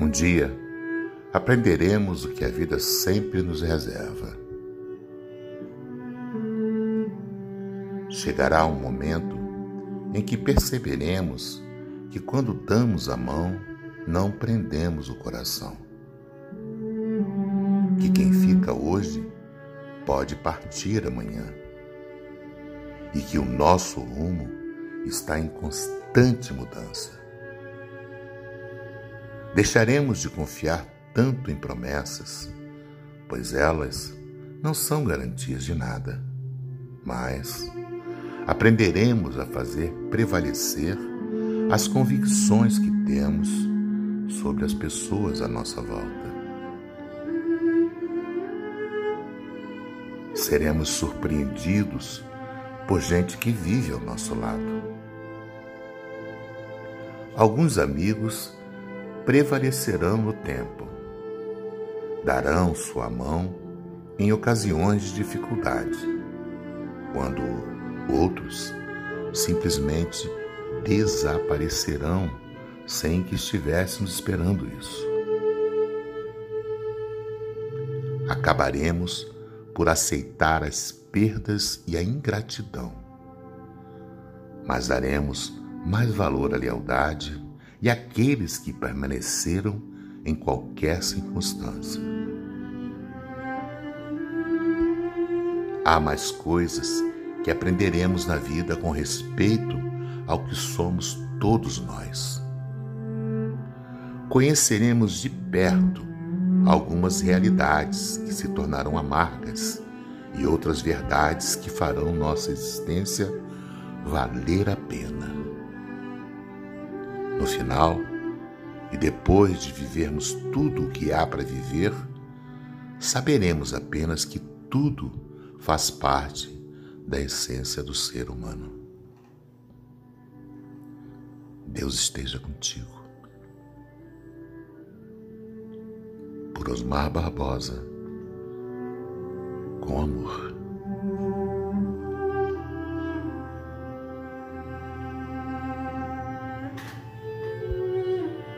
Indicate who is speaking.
Speaker 1: Um dia, aprenderemos o que a vida sempre nos reserva. Chegará um momento em que perceberemos que quando damos a mão, não prendemos o coração. Que quem fica hoje pode partir amanhã. E que o nosso rumo está em constante mudança. Deixaremos de confiar tanto em promessas, pois elas não são garantias de nada, mas aprenderemos a fazer prevalecer as convicções que temos sobre as pessoas à nossa volta. Seremos surpreendidos por gente que vive ao nosso lado. Alguns amigos prevalecerão no tempo, darão sua mão em ocasiões de dificuldade, quando outros simplesmente desaparecerão sem que estivéssemos esperando isso. Acabaremos por aceitar as perdas e a ingratidão, mas daremos mais valor à lealdade e àqueles que permaneceram em qualquer circunstância. Há mais coisas que aprenderemos na vida com respeito ao que somos todos nós. Conheceremos de perto algumas realidades que se tornarão amargas e outras verdades que farão nossa existência valer a pena. No final, e depois de vivermos tudo o que há para viver, saberemos apenas que tudo faz parte da essência do ser humano. Deus esteja contigo. Por Osmar Barbosa, com amor.